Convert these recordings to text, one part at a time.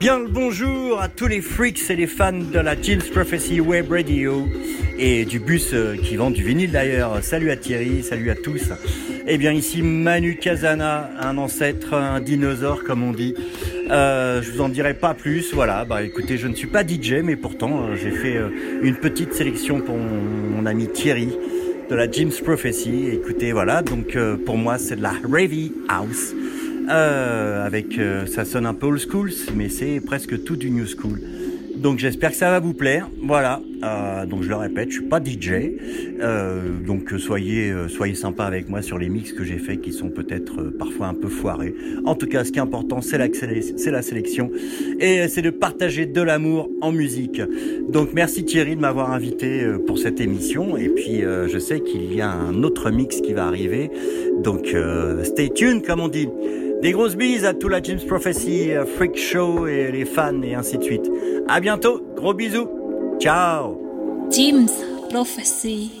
Bien le bonjour à tous les freaks et les fans de la Jill's Prophecy Web Radio et du bus euh, qui vend du vinyle d'ailleurs. Salut à Thierry, salut à tous. Eh bien ici Manu Kazana, un ancêtre, un dinosaure comme on dit. Euh, je vous en dirai pas plus. Voilà, bah écoutez, je ne suis pas DJ, mais pourtant euh, j'ai fait euh, une petite sélection pour mon, ami Thierry de la Jim's Prophecy. Écoutez, voilà, donc pour moi c'est de la Ravy House. avec, ça sonne un peu old school, mais c'est presque tout du new school. Donc j'espère que ça va vous plaire. Voilà. Euh, donc je le répète, je suis pas DJ. Euh, donc soyez euh, soyez sympa avec moi sur les mix que j'ai fait qui sont peut-être euh, parfois un peu foirés. En tout cas, ce qui est important, c'est la, sélection et c'est de partager de l'amour en musique. Donc merci Thierry de m'avoir invité pour cette émission et puis je sais qu'il y a un autre mix qui va arriver. Donc stay tuned comme on dit. Des grosses bises à tout la James Prophecy, Freak Show et les fans et ainsi de suite. À bientôt, gros bisous. Ciao. James Prophecy.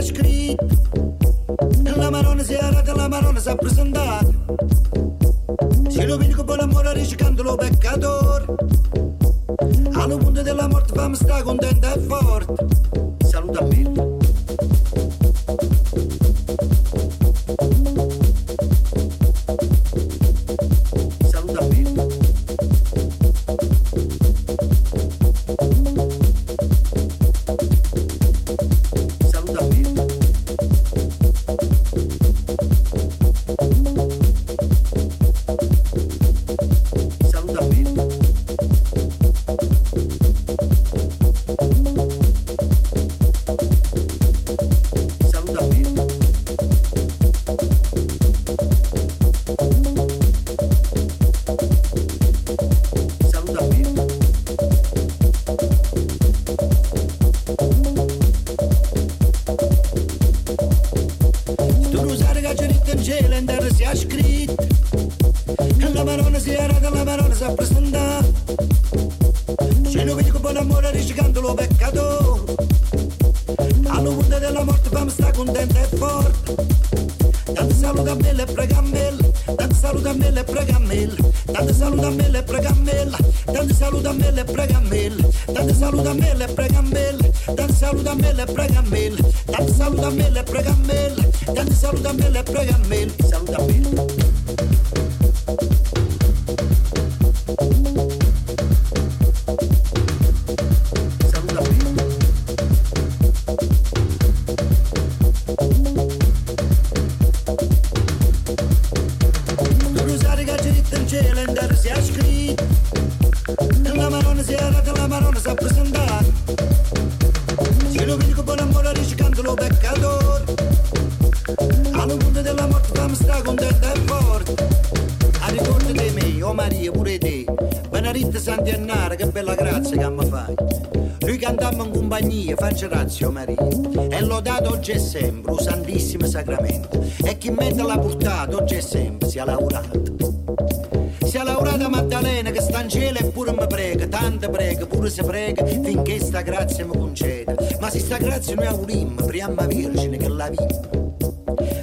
está escrito. Calamarões e era calamarões, a prisão da grazia noi auguriamo, prima Vergine che la vita.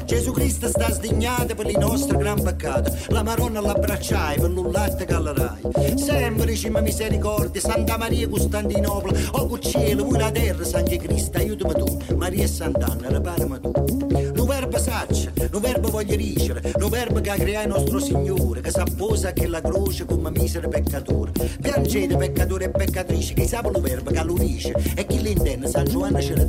Gesù Cristo sta sdignato per i nostri gran peccati, la Maronna l'abbracciai per l'ullatte che allerai. Sempre cima misericordia, Santa Maria Costantinopla, o oh, cielo, vuoi la terra, Sangue Cristo, aiutami tu, Maria e Sant'Anna, reparami tu. Lo verbo saccia, lo verbo voglio dicere, lo verbo che creato il nostro Signore, che s'apposa che la croce come misero peccatore. Piangete peccatori e peccatrici, che sa lo verbo che lo dice, e chi l'intende, San Giovanni ce tiene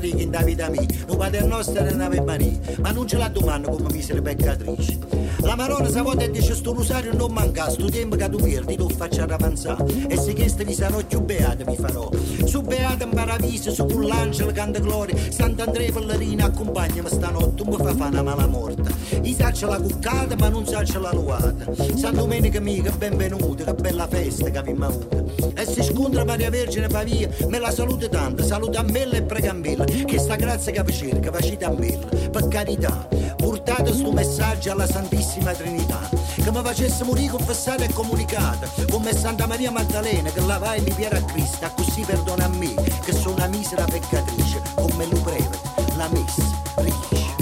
stringhi in da a me, non padre nostro era una bebbanì, ma non ce la domanda come misera peccatrice. La Marona se vuole e dice sto rosario non manca, sto tempo che tu perdi lo faccio avanzare, e se questo vi sarò più beato vi farò. Su beato in paradiso, su con l'angelo canta gloria, Sant'Andrea Pellerina accompagnami stanotte, mi fa una mala morta. I saccia la cuccata ma non saccia la nuata. San Domenica mia, che benvenuta, che bella festa che abbiamo avuto. E si scontra Maria Vergine Pavia, me la salute tanto, saluta a me e prega Gambella, che sta grazia che vi cerca, facite a me, per carità, portate sto messaggio alla Santissima Trinità, che mi facesse morire confessata e comunicata, come Santa Maria Maddalena, che la va e mi piera a Cristo, così perdona a me, che sono una misera peccatrice, come lo breve, la messa, riesce.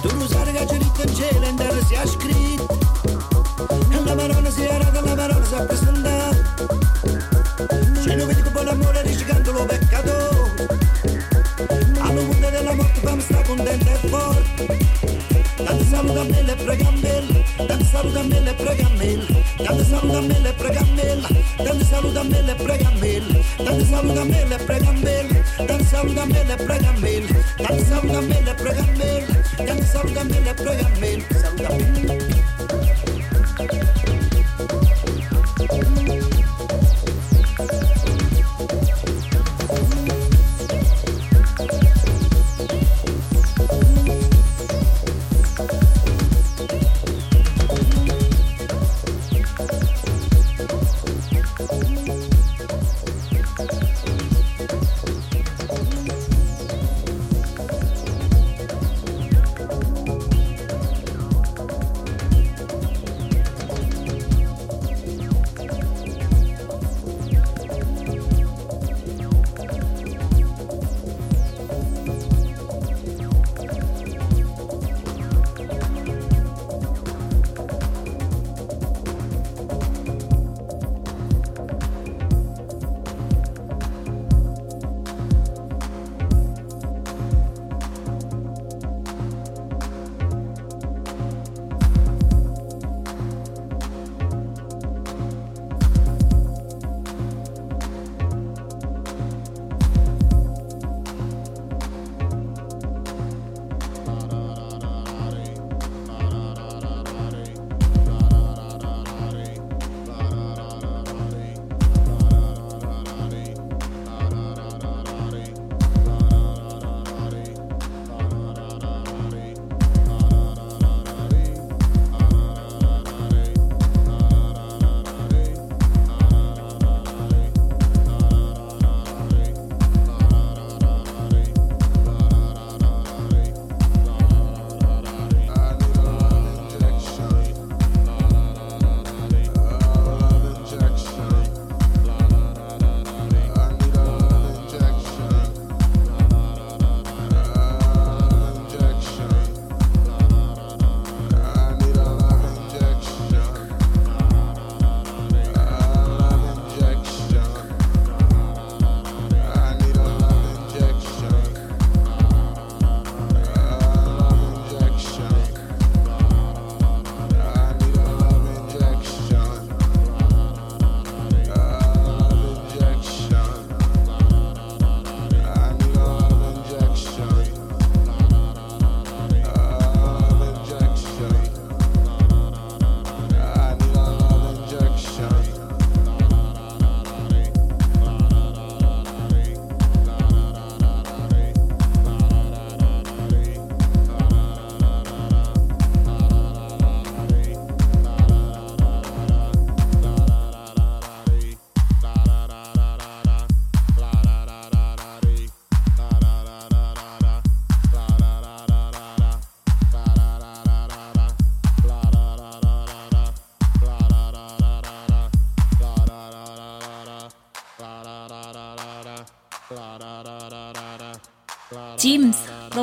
Tu sai che c'è in cielo, terra si è scritto, e la parola si era, la parola si è presentata, se lo vedi con l'amore riscando lo peccato Thank you. saluda saluda saluda saluda saluda saluda saluda.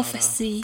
Prophecy.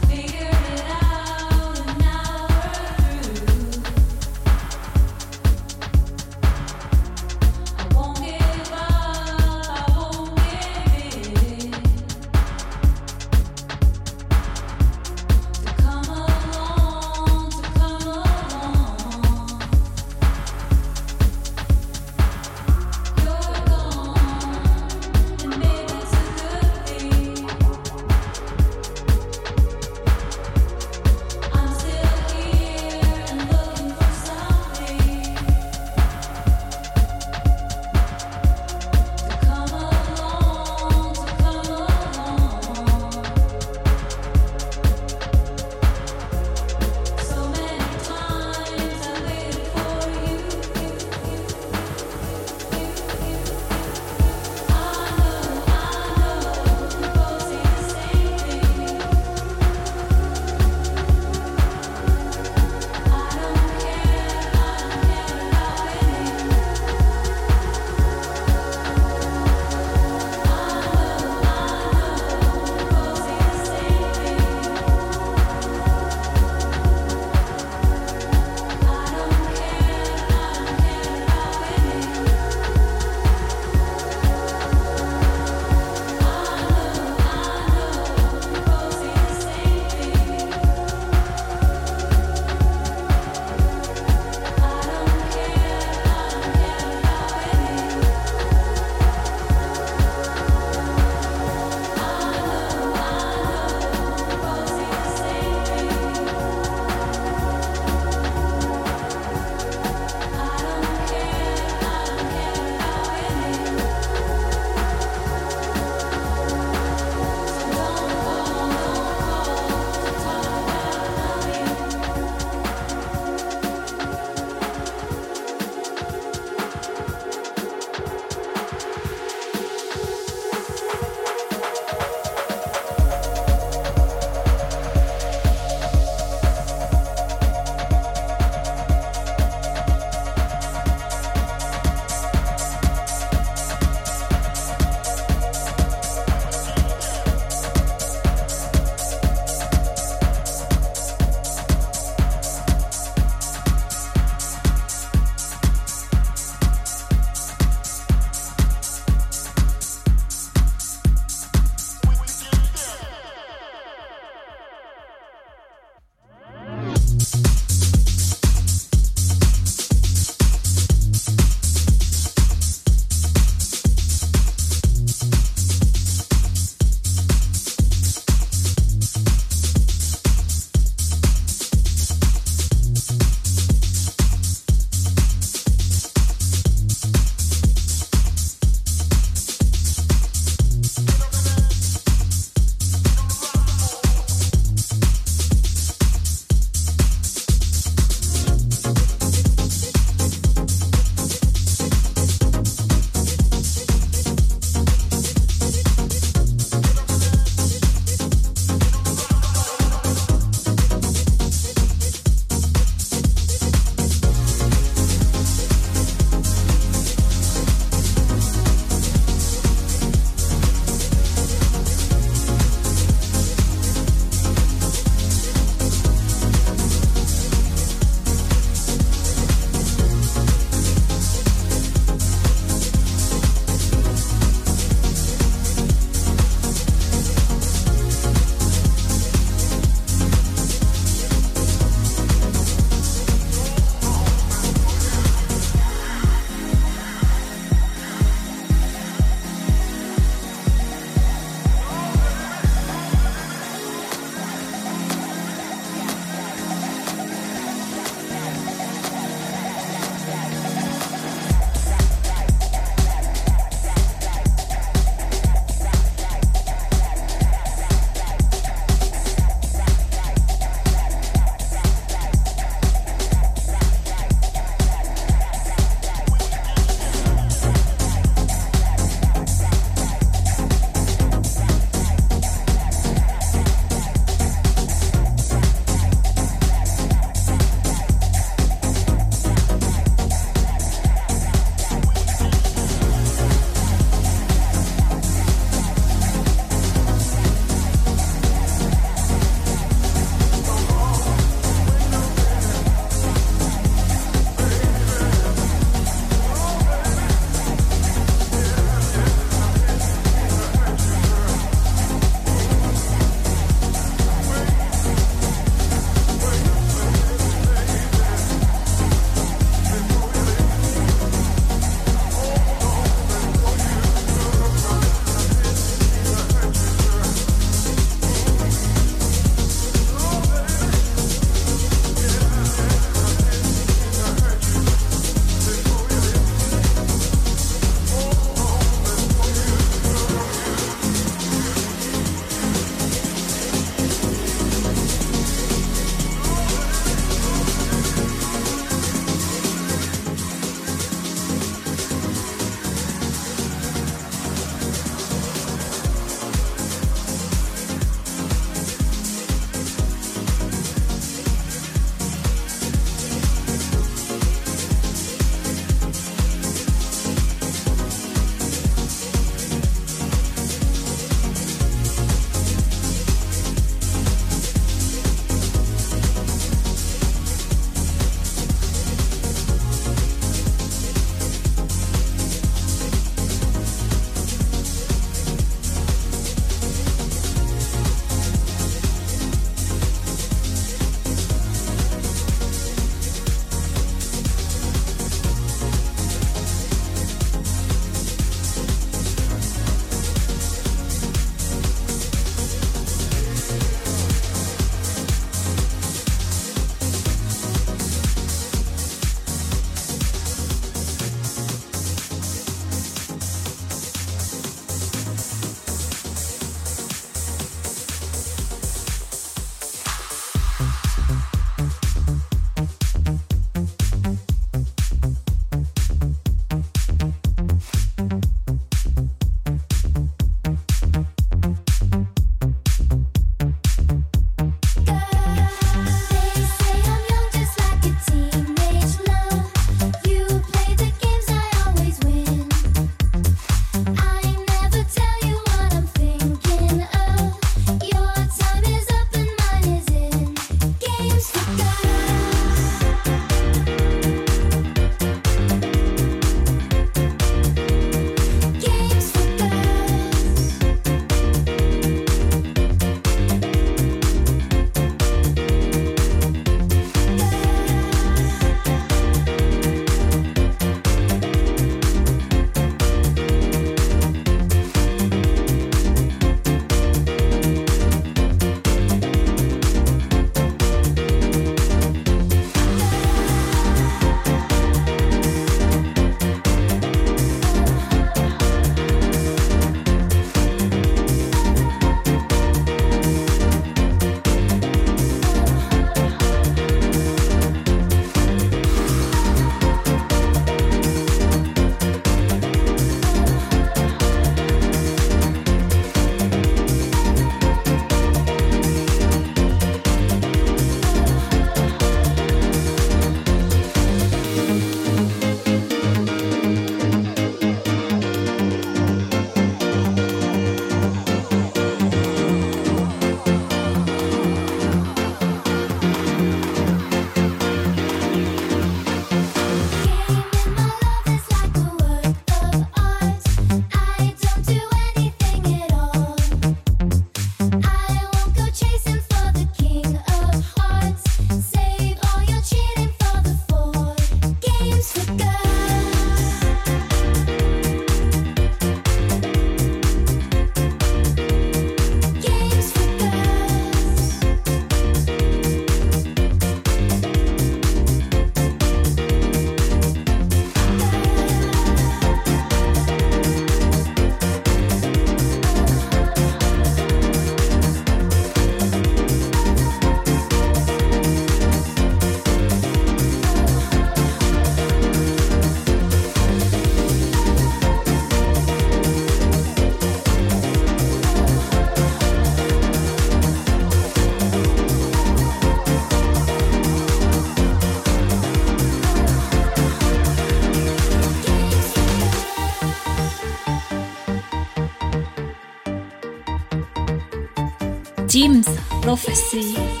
Prophecy.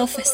profes.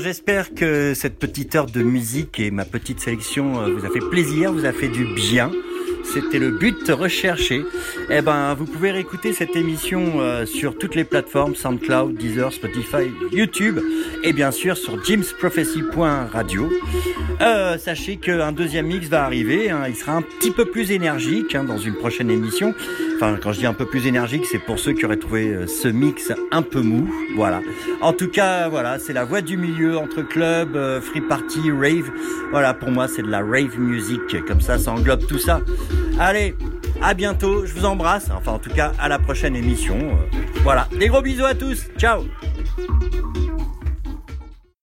J'espère que cette petite heure de musique et ma petite sélection euh, vous a fait plaisir, vous a fait du bien. C'était le but recherché. Eh ben, vous pouvez réécouter cette émission euh, sur toutes les plateformes SoundCloud, Deezer, Spotify, YouTube et bien sûr sur jimsprophecy.radio. Euh, sachez qu'un deuxième mix va arriver. Hein. il sera un petit peu plus énergique hein, dans une prochaine émission. Enfin, quand je dis un peu plus énergique, c'est pour ceux qui auraient trouvé euh, ce mix un peu mou. Voilà. En tout cas, voilà, c'est la voie du milieu entre club, euh, free party, rave. Voilà, pour moi, c'est de la rave music. Comme ça, ça englobe tout ça. Allez, à bientôt. Je vous embrasse. Enfin, en tout cas, à la prochaine émission. Euh, voilà. Des gros bisous à tous. Ciao.